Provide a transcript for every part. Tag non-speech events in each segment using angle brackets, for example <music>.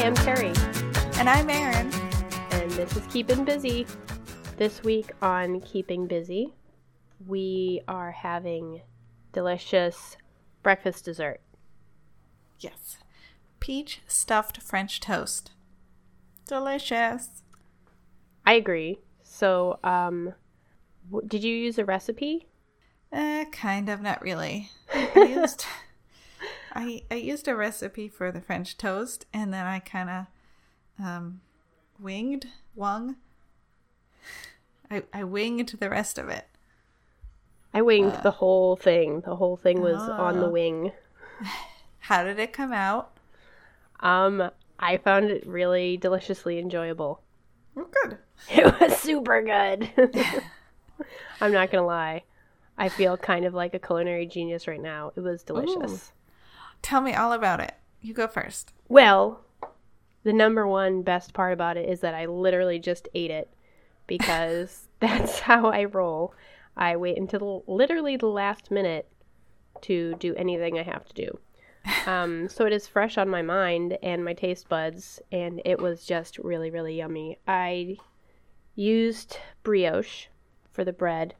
Hi, I'm Terry, And I'm Erin. and this is Keeping Busy. This week on Keeping Busy, we are having delicious breakfast dessert. Yes. Peach stuffed French toast. Delicious. I agree. So, um, w- did you use a recipe? Uh, kind of, not really. <laughs> I used I I used a recipe for the French toast and then I kind of um winged, wung. I I winged the rest of it. I winged the whole thing. The whole thing was on the Oh. wing. <laughs> <laughs> How did it come out? Um, I found it really deliciously enjoyable. Oh, good. <laughs> It was super good. I'm not gonna lie. I feel kind of like a culinary genius right now. It was delicious. Tell me all about it. You go first. Well, the number one best part about it is that I literally just ate it because <laughs> that's how I roll. I wait until literally the last minute to do anything I have to do. Um, <laughs> so it is fresh on my mind and my taste buds, and it was just really, really yummy. I used brioche for the bread,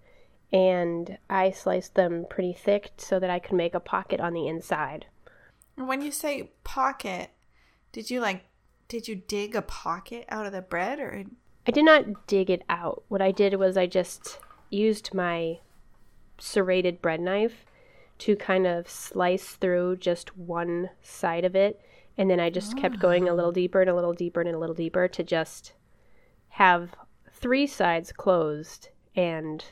and I sliced them pretty thick so that I could make a pocket on the inside. When you say pocket, did you like did you dig a pocket out of the bread or I did not dig it out. What I did was I just used my serrated bread knife to kind of slice through just one side of it. And then I just kept going a little ah. deeper and a little deeper and a little deeper to just have three sides closed and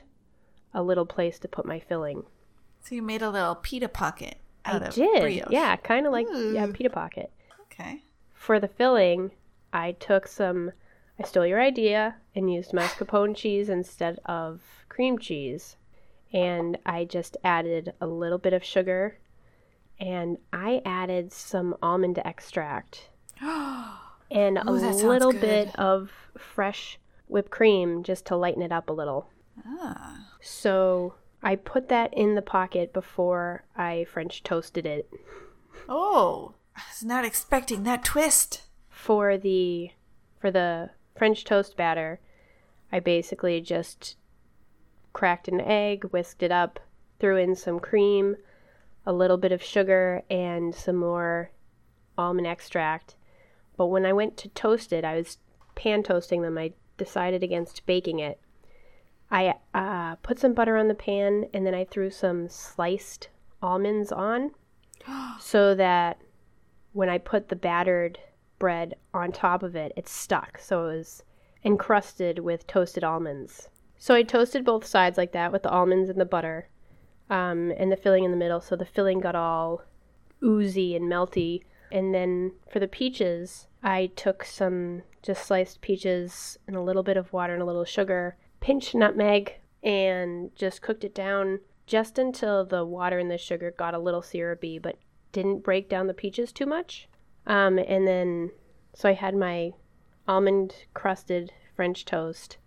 a little place to put my filling. so you made a little pita pocket out I of did. brioche? Yeah, kind of like yeah, pita pocket. Okay. For the filling, I took some, I stole your idea and used mascarpone cheese instead of cream cheese. And I just added a little bit of sugar and I added some almond extract <gasps> and a Ooh, little good. bit of fresh whipped cream just to lighten it up a little. Ah. So I put that in the pocket before I French toasted it. Oh, I was not expecting that twist. for the for the French toast batter, I basically just cracked an egg, whisked it up, threw in some cream, a little bit of sugar, and some more almond extract. But when I went to toast it, I was pan toasting them. I decided against baking it. I uh, put some butter on the pan, and then I threw some sliced almonds on, <gasps> so that when I put the battered bread on top of it, it stuck. So it was encrusted with toasted almonds. So I toasted both sides like that with the almonds and the butter um, and the filling in the middle. So the filling got all oozy and melty. And then for the peaches, I took some just sliced peaches and a little bit of water and a little sugar, pinched nutmeg, and just cooked it down just until the water and the sugar got a little syrupy, but didn't break down the peaches too much. Um, and then, so I had my almond crusted French toast,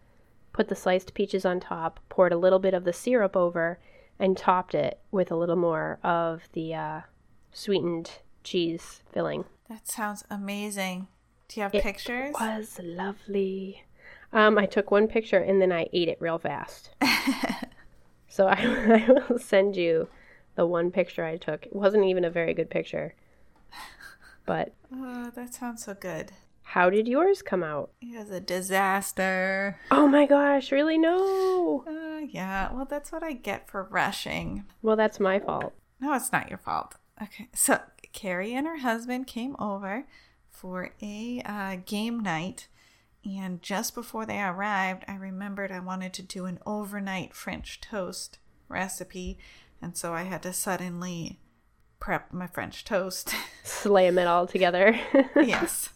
put the sliced peaches on top, poured a little bit of the syrup over, and topped it with a little more of the uh, sweetened cheese filling. That sounds amazing. Do you have It pictures? It was lovely. Um, I took one picture and then I ate it real fast. <laughs> so I, <laughs> I will send you the one picture I took. It wasn't even a very good picture. But oh, that sounds so good. how did yours come out? It was a disaster. Oh my gosh, really? No. Uh, yeah, well, that's what I get for rushing. Well, that's my fault. No, it's not your fault. Okay, so Carrie and her husband came over for a uh, game night, and just before they arrived, I remembered I wanted to do an overnight French toast recipe, and so I had to suddenly prep my French toast. <laughs> Slam it all together. <laughs> yes.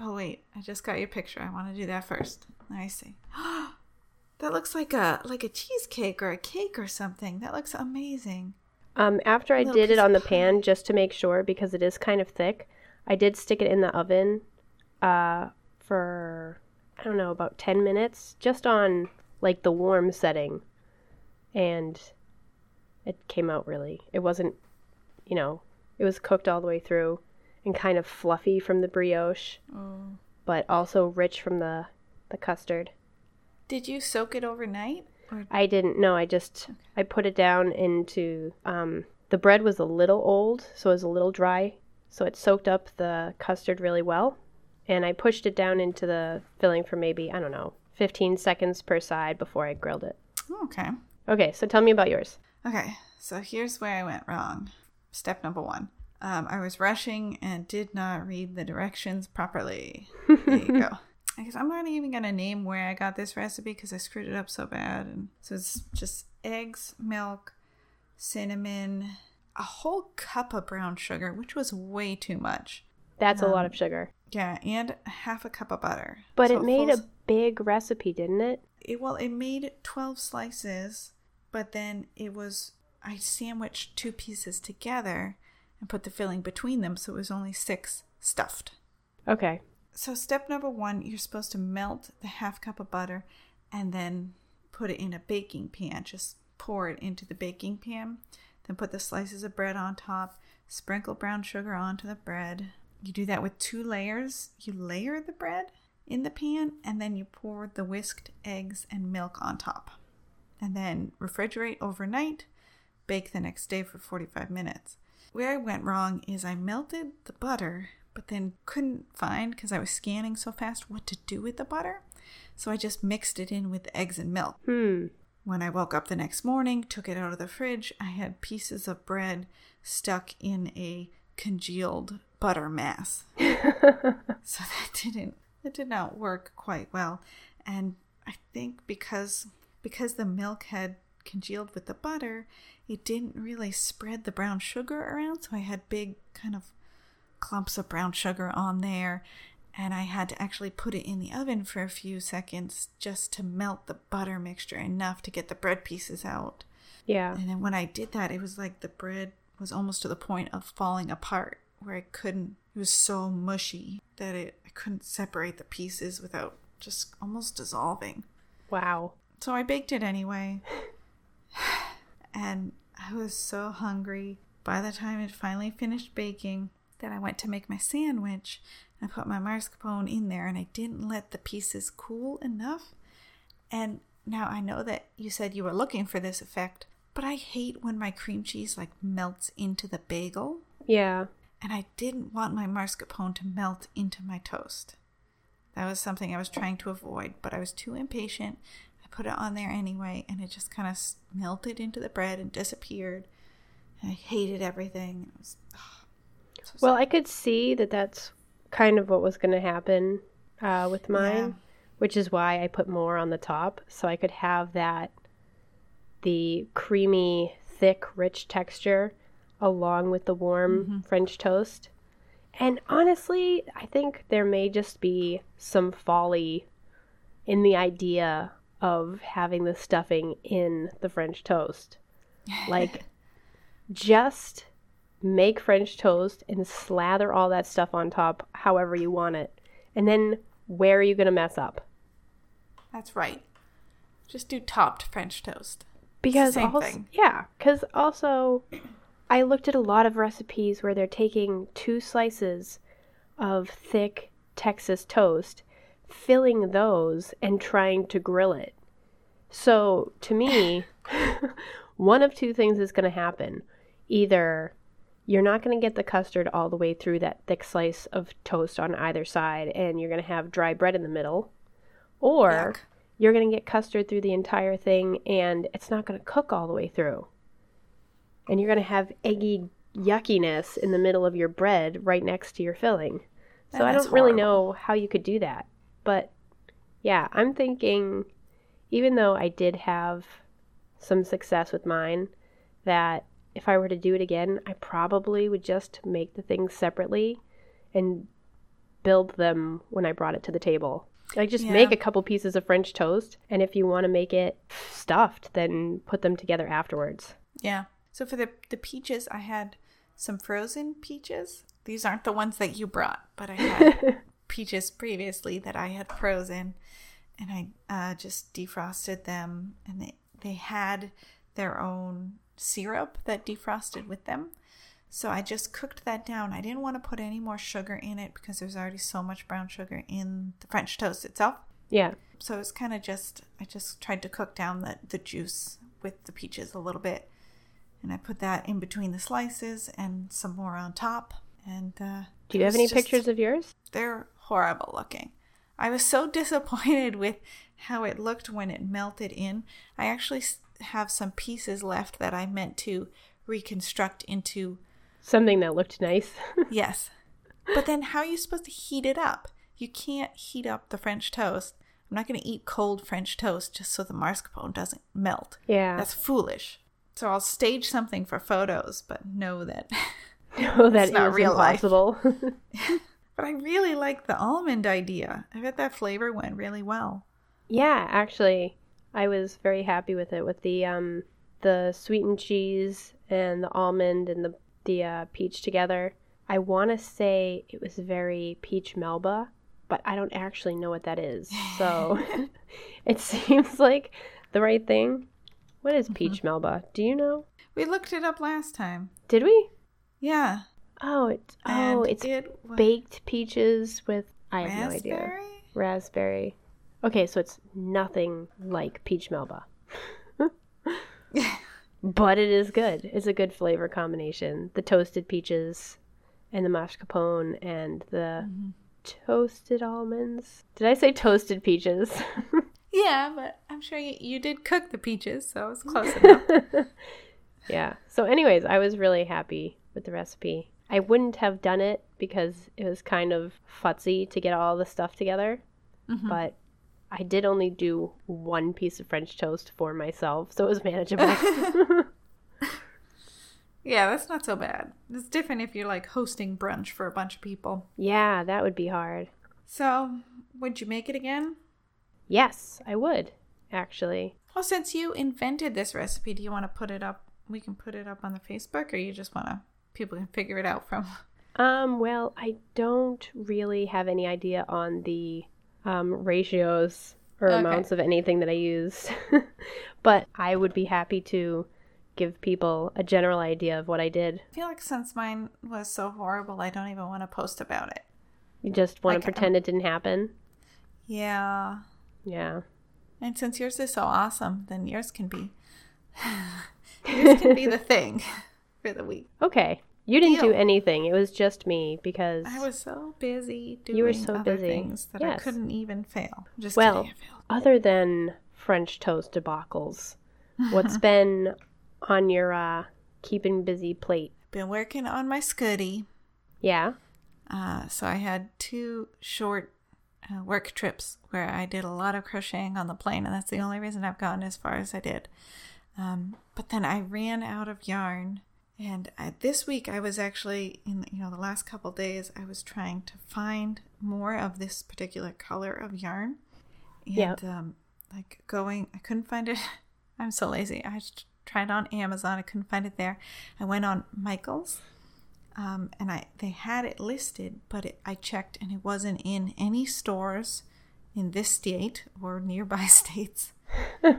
Oh wait, I just got your picture. I want to do that first. I see. <gasps> that looks like a like a cheesecake or a cake or something. That looks amazing. Um, after I did it on the pan, just to make sure, because it is kind of thick, I did stick it in the oven uh, for, I don't know, about 10 minutes, just on like the warm setting. And it came out really, it wasn't, you know, it was cooked all the way through. and kind of fluffy from the brioche, Oh. but also rich from the the custard. Did you soak it overnight? Or I didn't know. I just I put it down into um, the bread was a little old, so it was a little dry, so it soaked up the custard really well, and I pushed it down into the filling for maybe I don't know 15 seconds per side before I grilled it. okay. Okay, so tell me about yours. Okay, so here's where I went wrong. Step number one. Um, I was rushing and did not read the directions properly. There you go. <laughs> I guess I'm not even going to name where I got this recipe because I screwed it up so bad. And so it's just eggs, milk, cinnamon, a whole cup of brown sugar, which was way too much. That's a lot Um, of sugar, Yeah, and half a cup of butter. but So it made full- a big recipe, didn't it? it, well, it made 12 slices, but then it was, I sandwiched two pieces together and put the filling between them, so it was only six stuffed. Okay. So, step number one, you're supposed to melt the half cup of butter and then put it in a baking pan. Just pour it into the baking pan, then put the slices of bread on top, sprinkle brown sugar onto the bread. You do that with two layers. You layer the bread in the pan and then you pour the whisked eggs and milk on top. And then refrigerate overnight, bake the next day for 45 minutes. Where I went wrong is I melted the butter, but then couldn't find because I was scanning so fast what to do with the butter. So I just mixed it in with the eggs and milk. Hmm. When I woke up the next morning, took it out of the fridge, I had pieces of bread stuck in a congealed butter mass. <laughs> so that didn't that did not work quite well. And I think because because the milk had congealed with the butter, it didn't really spread the brown sugar around, so I had big kind of clumps of brown sugar on there and I had to actually put it in the oven for a few seconds just to melt the butter mixture enough to get the bread pieces out. Yeah. And then when I did that, it was like the bread was almost to the point of falling apart where I couldn't, it was so mushy that it, I couldn't separate the pieces without just almost dissolving. Wow. So I baked it anyway. And I was so hungry by the time it finally finished baking that I went to make my sandwich. I put my mascarpone in there and I didn't let the pieces cool enough. And now I know that you said you were looking for this effect, but I hate when my cream cheese like melts into the bagel. Yeah. And I didn't want my mascarpone to melt into my toast. That was something I was trying to avoid, but I was too impatient. I put it on there anyway, and it just kind of melted into the bread and disappeared. And I hated everything. It was, ugh, so Well. I could see that that's kind of what was going to happen uh, with mine, Yeah. which is why I put more on the top so I could have that the creamy, thick, rich texture along with the warm mm-hmm. French toast. And honestly, I think there may just be some folly in the idea of having the stuffing in the French toast. Like, <laughs> just make French toast and slather all that stuff on top however you want it. And then where are you going to mess up? That's right. Just do topped French toast. Because same also, thing. yeah, because also I looked at a lot of recipes where they're taking two slices of thick Texas toast, filling those and trying to grill it. So to me, <laughs> one of two things is going to happen. Either you're not going to get the custard all the way through that thick slice of toast on either side, and you're going to have dry bread in the middle, or Yuck. you're going to get custard through the entire thing and it's not going to cook all the way through. And you're going to have eggy yuckiness in the middle of your bread right next to your filling. So And I don't really horrible. know how you could do that. But yeah, I'm thinking, even though I did have some success with mine, that if I were to do it again, I probably would just make the things separately and build them when I brought it to the table. Like just make a couple pieces of French toast, and if you want to make it stuffed, then put them together afterwards. Yeah. So for the the peaches, I had some frozen peaches. These aren't the ones that you brought, but I had <laughs> peaches previously that I had frozen, and I uh, just defrosted them, and they they had their own syrup that defrosted with them. So I just cooked that down. I didn't want to put any more sugar in it because there's already so much brown sugar in the French toast itself. Yeah. So it's kind of just, I just tried to cook down the, the juice with the peaches a little bit. And I put that in between the slices and some more on top. And uh, Do you have any just- pictures of yours? They're horrible looking. I was so <laughs> disappointed with how it looked when it melted in. I actually have some pieces left that I meant to reconstruct into Something that looked nice. <laughs> Yes. But then how are you supposed to heat it up? You can't heat up the French toast. I'm not going to eat cold French toast just so the mascarpone doesn't melt. yeah. That's foolish. So I'll stage something for photos, but know that. <laughs> no, that It's not is real life. impossible. <laughs> but I really like the almond idea. I bet that flavor went really well. yeah, actually, I was very happy with it with the um the sweetened cheese and the almond and the the uh, peach together. I want to say it was very peach melba, but I don't actually know what that is. So <laughs> it seems like the right thing. What is peach melba? Do you know? We looked it up last time. Did we? Yeah. Oh, it's oh, it's it was baked peaches with I have no idea. raspberry. Raspberry. Okay, so it's nothing like peach melba. <laughs> <laughs> but it is good. It's a good flavor combination. The toasted peaches and the mascarpone and the Mm-hmm. toasted almonds. Did I say toasted peaches? <laughs> Yeah, but I'm sure you, you did cook the peaches, so it was close enough. <laughs> yeah. So anyways, I was really happy with the recipe. I wouldn't have done it because it was kind of futzy to get all the stuff together. Mm-hmm. But I did only do one piece of French toast for myself, so it was manageable. <laughs> <laughs> Yeah, that's not so bad. It's different if you're like hosting brunch for a bunch of people. yeah, that would be hard. So, would you make it again? Yes, I would, actually. Well, since you invented this recipe, do you want to put it up? We can put it up on the Facebook, or you just want to people can figure it out from. <laughs> Um, well, I don't really have any idea on the um, ratios or Okay. amounts of anything that I use, <laughs> but I would be happy to give people a general idea of what I did. I feel like since mine was so horrible, I don't even want to post about it. You just want Like, to pretend it didn't happen. Yeah, Yeah. and since yours is so awesome, then yours can be <laughs> yours can be the <laughs> thing for the week. Okay. You didn't do anything. It was just me because I was so busy doing You were so other busy. things that I couldn't even fail. Just Well, other than French toast debacles, what's <laughs> been on your uh, keeping busy plate? Been working on my scoodie. Yeah. Uh, so I had two short uh, work trips where I did a lot of crocheting on the plane, and that's the only reason I've gotten as far as I did. Um, but then I ran out of yarn, and I, this week I was actually in you know the last couple days I was trying to find more of this particular color of yarn, and Yep. um, like going I couldn't find it. <laughs> I'm so lazy. I tried on Amazon. I couldn't find it there. I went on Michaels um, and I they had it listed, but it, I checked and it wasn't in any stores in this state or nearby <laughs> states. so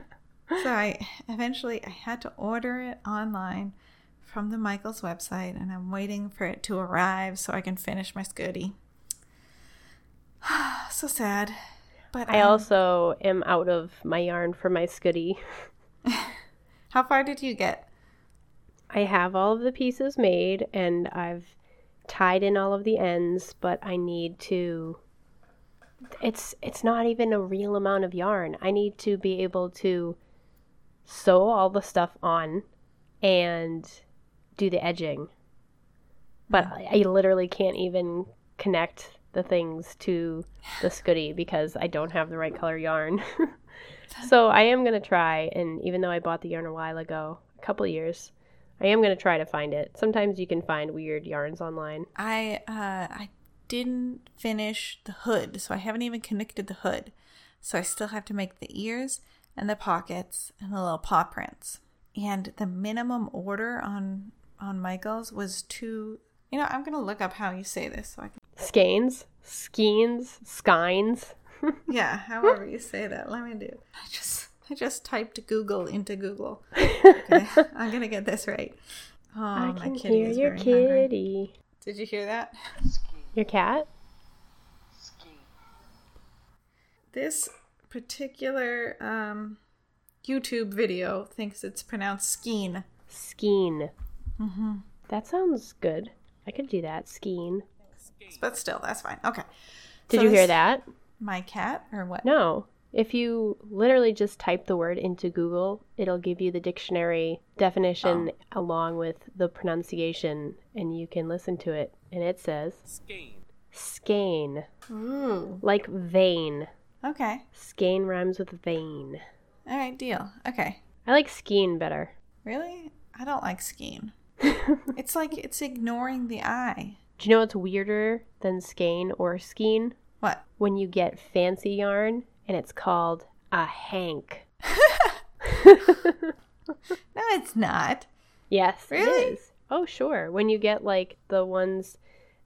I eventually I had to order it online from the Michaels website, and I'm waiting for it to arrive so I can finish my scoodie. <sighs> so sad, but I also am out of my yarn for my scoodie. <laughs> How far did you get? I have all of the pieces made and I've tied in all of the ends, but I need to it's it's not even a real amount of yarn. I need to be able to sew all the stuff on and do the edging. But I, literally can't even connect the things to the scoodie because I don't have the right color yarn. <laughs> so I am gonna try, and even though I bought the yarn a while ago, a couple years, I am gonna try to find it. Sometimes you can find weird yarns online. I uh, I didn't finish the hood, so I haven't even connected the hood. So I still have to make the ears and the pockets and the little paw prints. And the minimum order on on Michaels was two. You know, I'm gonna look up how you say this so I can. Skeins, skeins, skines. <laughs> Yeah, however you say that. Let me do. I just <laughs> I just typed Google into Google. <laughs> Okay, I'm gonna get this right. Oh, I my can kitty hear is your very hungry. kitty. Did you hear that? Your cat? This particular um, YouTube video thinks it's pronounced skeen. Skeen. Mm-hmm. That sounds good. I could do that. Skeen. But still, that's fine. Okay. Did So you hear that? My cat or what? No. If you literally just type the word into Google, it'll give you the dictionary definition ah. along with the pronunciation, and you can listen to it. And it says Skein. skein, Ooh. like vein. Okay. Skein rhymes with vein. All right, deal. Okay. I like skein better. Really? I don't like skein. <laughs> it's like it's ignoring the I. Do you know what's weirder than skein or skeen? What? When you get fancy yarn and it's called a hank. <laughs> No, it's not. Yes, Really? it is. Oh, sure. When you get like the ones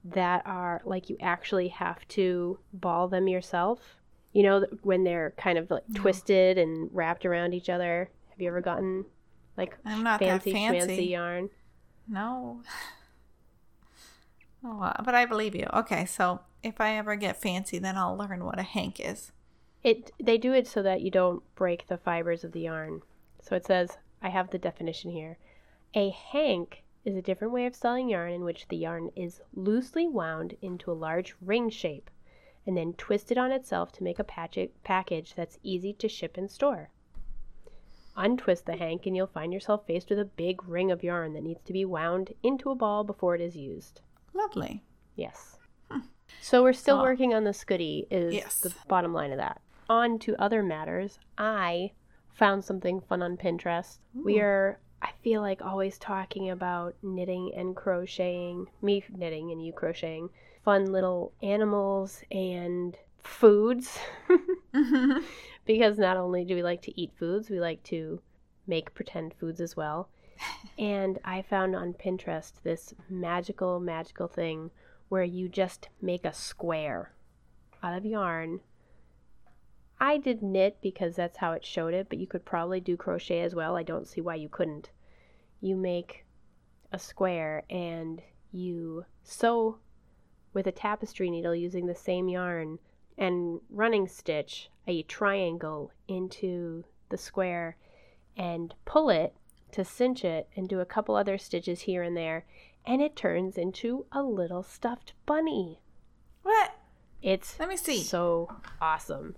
that are like you actually have to ball them yourself. You know, when they're kind of like twisted and wrapped around each other. Have you ever gotten like I'm not fancy that fancy. yarn? No. <laughs> Oh, but I believe you. Okay, so if I ever get fancy, then I'll learn what a hank is. It they do it so that you don't break the fibers of the yarn. So it says, I have the definition here. A hank is a different way of selling yarn in which the yarn is loosely wound into a large ring shape and then twisted on itself to make a patch- package that's easy to ship and store. Untwist the hank and you'll find yourself faced with a big ring of yarn that needs to be wound into a ball before it is used. Lovely. Yes. Hmm. So we're still Oh. working on the Scoodie is Yes. the bottom line of that. On to other matters. I found something fun on Pinterest. We are I feel like always talking about knitting and crocheting, me knitting and you crocheting, fun little animals and foods. Mm-hmm. <laughs> because not only do we like to eat foods, we like to make pretend foods as well. <laughs> and I found on Pinterest this magical, magical thing where you just make a square out of yarn. I did knit because that's how it showed it, but you could probably do crochet as well. I don't see why you couldn't. You make a square and you sew with a tapestry needle using the same yarn and running stitch a triangle into the square and pull it to cinch it and do a couple other stitches here and there and it turns into a little stuffed bunny. What? It's Let me see. so awesome.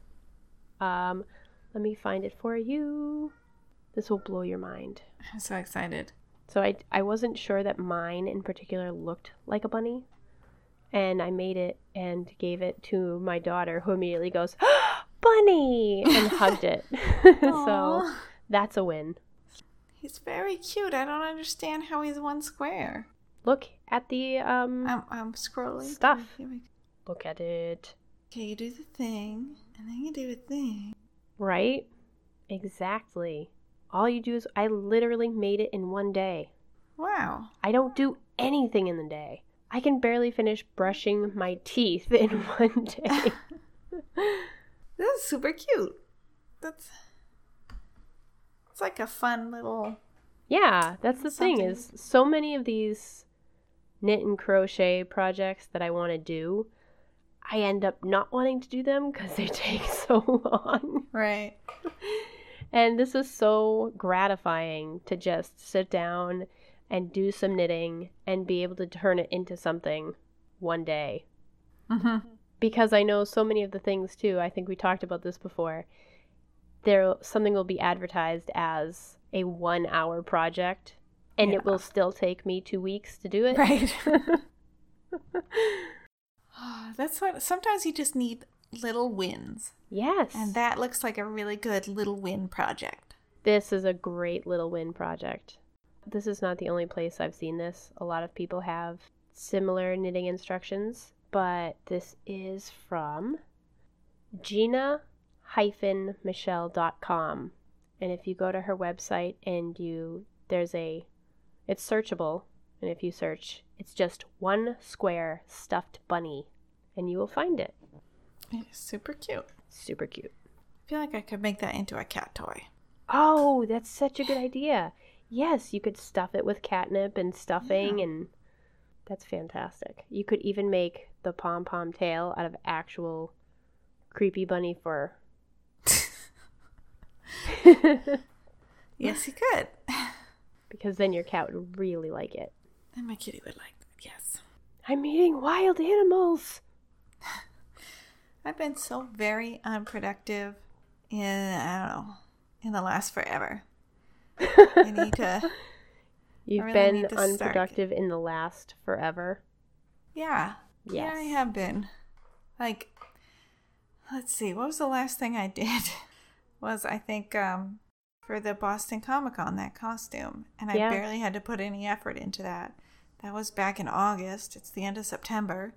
Um, let me find it for you. This will blow your mind. I'm so excited. So I I wasn't sure that mine in particular looked like a bunny, and I made it and gave it to my daughter, who immediately goes, <gasps> "Bunny!" and <laughs> hugged it. <laughs> so that's a win. He's very cute. I don't understand how he's one square. Look at the um. I'm, I'm scrolling. Stuff. Look at it. Okay, you do the thing, and then you do a thing. Right? Exactly. All you do is I literally made it in one day. Wow. I don't do anything in the day. I can barely finish brushing my teeth in <laughs> one day. <laughs> This is super cute. That's. It's like a fun little. yeah, that's the thing is so many of these knit and crochet projects that I want to do, I end up not wanting to do them cuz they <laughs> take so long. Right. And this is so gratifying to just sit down and do some knitting and be able to turn it into something one day. Mm-hmm. Because I know so many of the things too. I think we talked about this before. There something will be advertised as a 1-hour project and Yeah. it will still take me 2 weeks to do it. Right. <laughs> <laughs> <sighs> That's what. Sometimes you just need little wins, yes. and that looks like a really good little win project. This is a great little win project. This is not the only place I've seen this. A lot of people have similar knitting instructions, but this is from gina-michelle.com. And if you go to her website and you there's a it's searchable, and if you search, it's just one square stuffed bunny and you will find it. It is super cute. Super cute. I feel like I could make that into a cat toy. Oh, that's such a good idea. Yes, you could stuff it with catnip and stuffing, Yeah. and that's fantastic. You could even make the pom pom tail out of actual creepy bunny fur. <laughs> Yes, you could. <laughs> because then your cat would really like it. And my kitty would like that. Yes. I'm eating wild animals. <laughs> I've been so very unproductive in I don't know in the last forever. I need to. <laughs> You've really been to start. unproductive in the last forever. Yeah. Yeah, I have been. Like, let's see. What was the last thing I did? <laughs> Was I think um for the Boston Comic Con that costume, and I Yeah. barely had to put any effort into that. That was back in August. It's the end of September,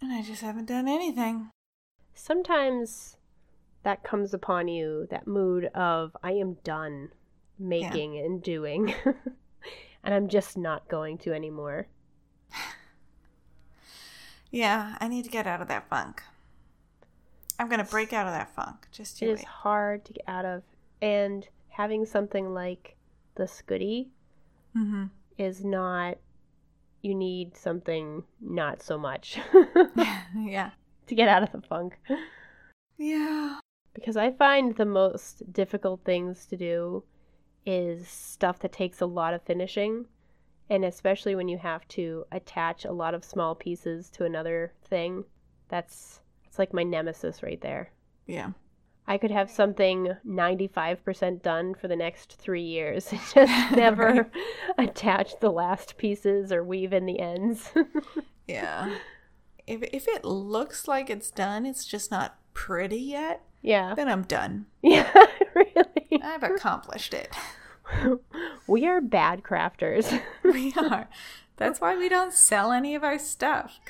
and I just haven't done anything. Sometimes that comes upon you, that mood of, I am done making and doing, <laughs> and I'm just not going to anymore. Yeah, I need to get out of that funk. I'm gonna break out of that funk. Just It you is hard to get out of. And having something like the Scoodie Mm-hmm. is not, you need something not so much <laughs> <laughs> yeah. to get out of the funk. Yeah. Because I find the most difficult things to do is stuff that takes a lot of finishing. And especially when you have to attach a lot of small pieces to another thing. That's it's like my nemesis right there. Yeah. I could have something 95% done for the next three years. <laughs> Just <laughs> never Right. attach the last pieces or weave in the ends. <laughs> Yeah. If if it looks like it's done, it's just not pretty yet, yeah. then I'm done. Yeah, really. I've accomplished it. we are bad crafters. We are. That's why we don't sell any of our stuff.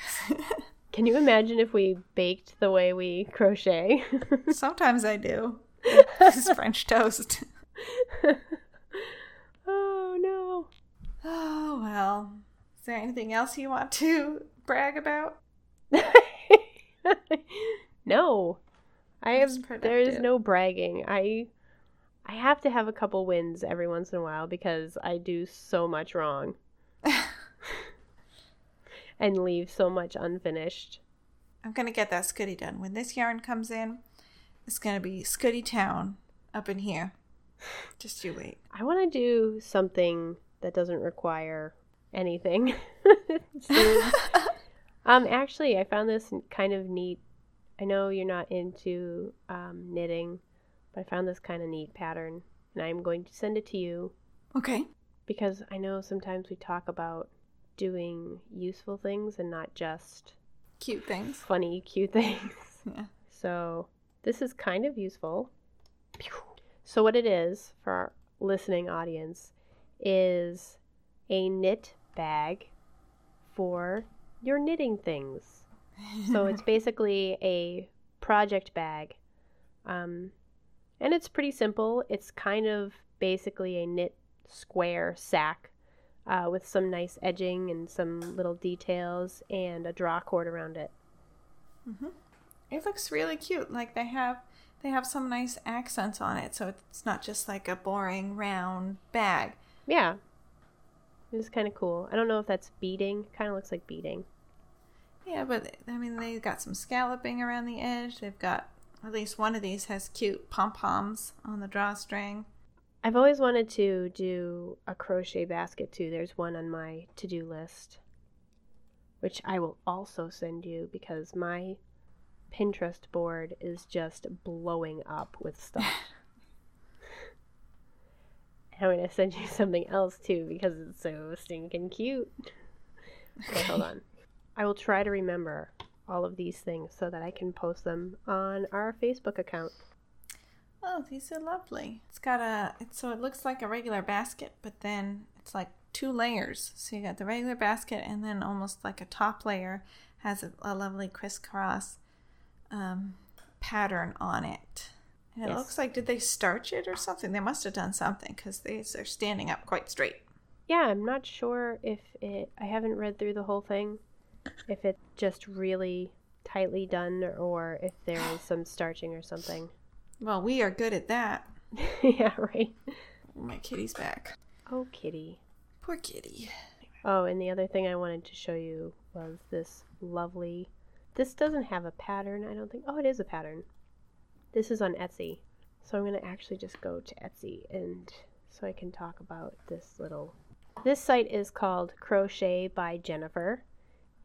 Can you imagine if we baked the way we crochet? <laughs> Sometimes I do. It's <laughs> French toast. <laughs> oh no. Oh well. Is there anything else you want to brag about? no. I have That's there is no bragging. I I have to have a couple wins every once in a while because I do so much wrong and leave so much unfinished. I'm gonna get that Scoodie done. When this yarn comes in, it's gonna be Scoodie Town up in here. Just you wait. I want to do something that doesn't require anything. <laughs> <laughs> um, actually, I found this kind of neat. I know you're not into um, knitting, but I found this kind of neat pattern, and I'm going to send it to you Okay. because I know sometimes we talk about doing useful things and not just Cute things. funny, cute things. <laughs> Yeah. So this is kind of useful. So what it is for our listening audience is a knit bag for your knitting things. So it's <laughs> basically a project bag. Um, and it's pretty simple. It's kind of basically a knit square sack uh, with some nice edging and some little details and a draw cord around it. It looks really cute. Like they have they have some nice accents on it, so it's not just like a boring round bag. Yeah. It is kind of cool. I don't know if that's beading. Kind of looks like beading. Yeah, but I mean they've got some scalloping around the edge. They've got at least one of these has cute pom poms on the drawstring. I've always wanted to do a crochet basket too. There's one on my to do list, which I will also send you because my Pinterest board is just blowing up with stuff. <laughs> I'm going to send you something else too because it's so stinking cute. Okay, hold on. I will try to remember all of these things so that I can post them on our Facebook account. Oh, these are lovely. It's got a it's so it looks like a regular basket, but then it's like two layers. So you got the regular basket and then almost like a top layer has a, a lovely crisscross um, pattern on it. And it Yes. looks like did they starch it or something? They must have done something because these are standing up quite straight. Yeah, I'm not sure if it. I haven't read through the whole thing. If it's just really tightly done or if there is some starching or something. Well, we are good at that. <laughs> yeah, right. My kitty's back. Oh, kitty. Poor kitty. Oh, and the other thing I wanted to show you was this lovely. This doesn't have a pattern, I don't think. Oh, it is a pattern. This is on Etsy. So I'm going to actually just go to Etsy and so I can talk about this little. This site is called Crochet by Jennifer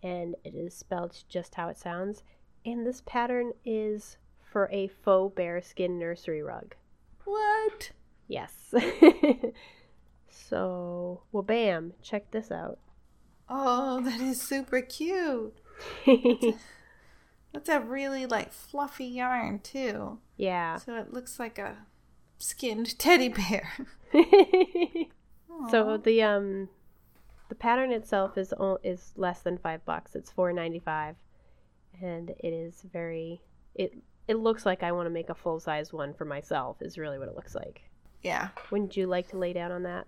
and it is spelled just how it sounds. And this pattern is for a faux bearskin nursery rug. What? Yes. <laughs> so, well, bam, check this out. Oh, that is super cute. <laughs> That's a really like fluffy yarn too. yeah. So it looks like a skinned <laughs> teddy bear. so the um the pattern itself is o- is less than 5 bucks. It's 4.95 and it is very it it looks like I want to make a full-size one for myself is really what it looks like. yeah, Wouldn't you like to lay down on that?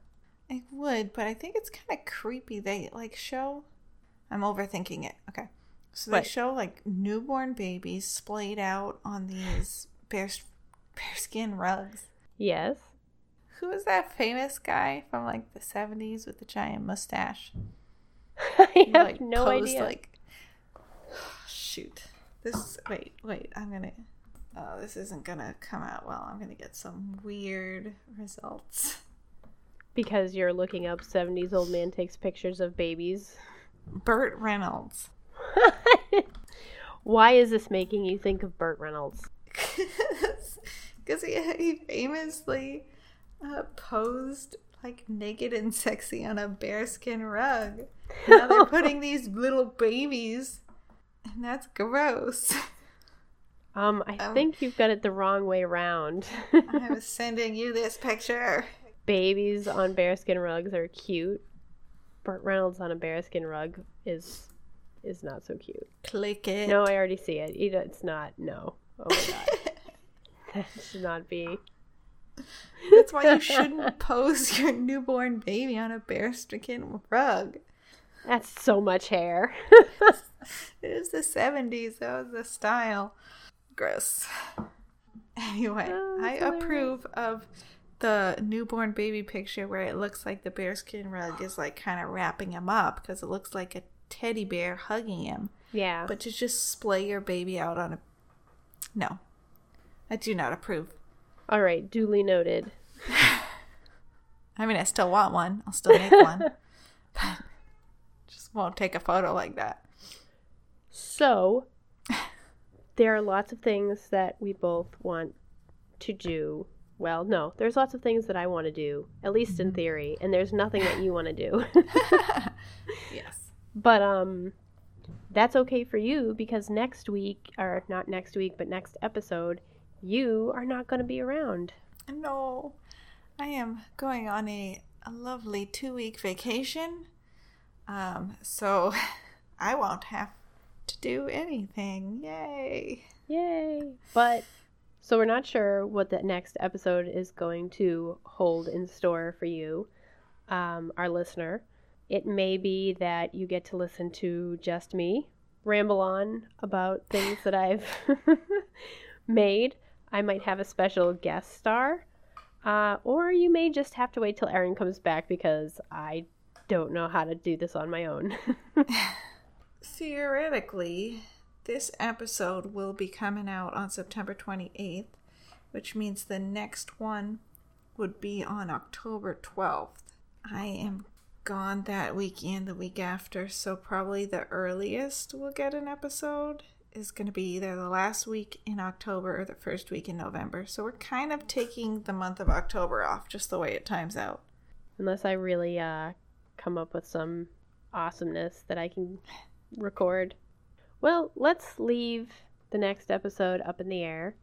I would, but I think it's kind of creepy. They like show. I'm overthinking it. Okay, so they What? show like newborn babies splayed out on these bear bearskin rugs. Yes. Who is that famous guy from like the 70s with the giant mustache? <laughs> I have like, no posed, idea. Like, <sighs> shoot, this. Wait, wait. I'm gonna. Oh, this isn't gonna come out well. I'm gonna get some weird results. Because you're looking up 70s old man takes pictures of babies. Burt Reynolds. <laughs> Why is this making you think of Burt Reynolds? <laughs> Because he, he famously uh, posed like naked and sexy on a bearskin rug. Now they're <laughs> putting these little babies, and <laughs> that's gross. Um, I Um, think you've got it the wrong way around. I <laughs> was sending you this picture. Babies on bearskin rugs are cute. Burt Reynolds on a bearskin rug is is not so cute. Click it. No, I already see it. It- It's not. No. Oh my god. <laughs> that should not be. That's why you shouldn't pose your newborn baby on a bearskin rug. That's so much hair. <laughs> It is the 70s. That was the style. Gross. <laughs> Anyway, Oh, I approve of the newborn baby picture where it looks like the bearskin rug is like kind of wrapping him up because it looks like a teddy bear hugging him. yeah. But to just splay your baby out on a. No. I do not approve. All right. Duly noted. <laughs> I mean, I still want one. I'll still make one. but just won't take a photo like that. So, there are lots of things that we both want to do. Well, no, there's lots of things that I want to do, at least in theory, and there's nothing that you want to do. <laughs> yes. but um that's okay for you because next week or not next week, but next episode, you are not going to be around. No, I am going on a, a lovely two week vacation. Um, so <laughs> I won't have to do anything. Yay. Yay. But so we're not sure what the next episode is going to hold in store for you, um, our listener. It may be that you get to listen to just me ramble on about things that I've <laughs> made. I might have a special guest star. Uh, or you may just have to wait till Erin comes back because I don't know how to do this on my own. <laughs> Theoretically, this episode will be coming out on September 28th, which means the next one would be on October 12th. I am gone that week and the week after, so probably the earliest we'll get an episode is going to be either the last week in October or the first week in November. So we're kind of taking the month of October off, just the way it times out. Unless I really uh, come up with some awesomeness that I can record. Well, let's leave the next episode up in the air.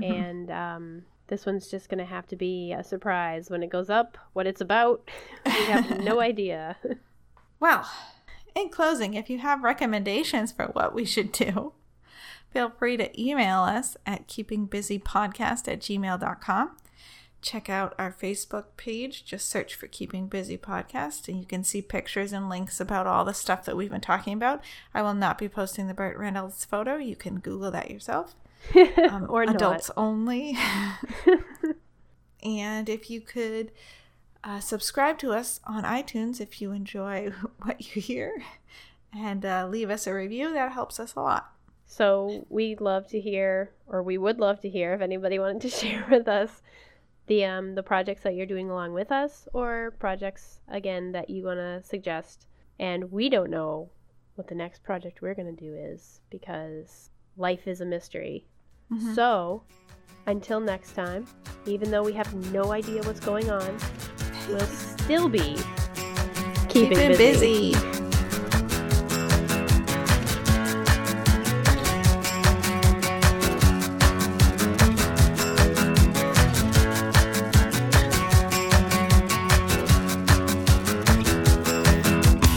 And um, this one's just going to have to be a surprise when it goes up. What it's about, <laughs> we have no <laughs> idea. Well, in closing, if you have recommendations for what we should do, feel free to email us at keepingbusypodcast at gmail.com. Check out our Facebook page. Just search for Keeping Busy Podcast, and you can see pictures and links about all the stuff that we've been talking about. I will not be posting the Burt Reynolds photo. You can Google that yourself. <laughs> Um, or not. adults only. <laughs> and if you could Uh, subscribe to us on iTunes if you enjoy <laughs> what you hear, and uh, leave us a review. That helps us a lot. So we'd love to hear, or we would love to hear, if anybody wanted to share with us the um the projects that you're doing along with us, or projects again that you want to suggest. And we don't know what the next project we're gonna do is because life is a mystery. Mhm. So until next time, even though we have no idea what's going on, we'll still be keeping Keep busy. busy.